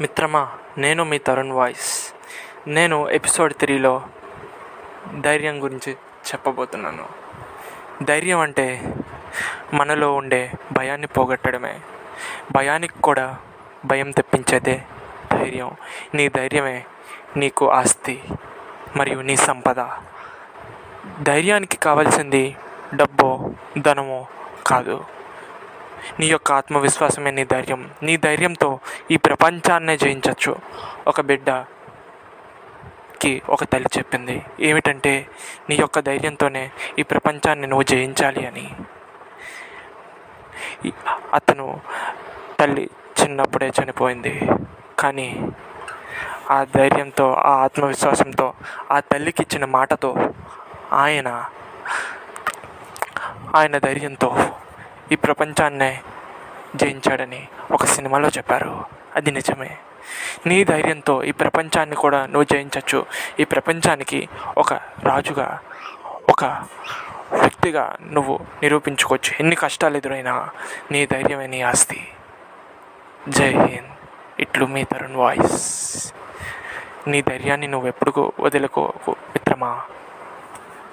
మిత్రమా నేను మీ తరుణ్ వాయిస్. నేను ఎపిసోడ్ త్రీలో ధైర్యం గురించి చెప్పబోతున్నాను. ధైర్యం అంటే మనలో ఉండే భయాన్ని పోగొట్టడమే. భయానికి కూడా భయం తెప్పించేదే ధైర్యం. నీ ధైర్యమే నీకు ఆస్తి మరియు నీ సంపద. ధైర్యానికి కావాల్సింది డబ్బో ధనమో కాదు. నీ యొక్క ఆత్మవిశ్వాసమే నీ ధైర్యం. నీ ధైర్యంతో ఈ ప్రపంచాన్నే జయించవచ్చు ఒక బిడ్డకి ఒక తల్లి చెప్పింది ఏమిటంటే నీ యొక్క ధైర్యంతోనే ఈ ప్రపంచాన్ని నువ్వు జయించాలి అని. అతను తల్లి చిన్నప్పుడే చనిపోయింది. కానీ ఆ ధైర్యంతో ఆ ఆత్మవిశ్వాసంతో ఆ తల్లికి ఇచ్చిన మాటతో ఆయన ఆయన ధైర్యంతో ఈ ప్రపంచాన్నే జయించాడని ఒక సినిమాలో చెప్పారు. అది నిజమే. నీ ధైర్యంతో ఈ ప్రపంచాన్ని కూడా నువ్వు జయించవచ్చు ఈ ప్రపంచానికి ఒక రాజుగా ఒక వ్యక్తిగా నువ్వు నిరూపించుకోవచ్చు. ఎన్ని కష్టాలు ఎదురైనా నీ ధైర్యమే నీ ఆస్తి. జై హింద్. ఇట్లు మీ తరుణ్ వాయిస్. నీ ధైర్యాన్ని నువ్వు ఎప్పుడు వదులుకోకు మిత్రమా?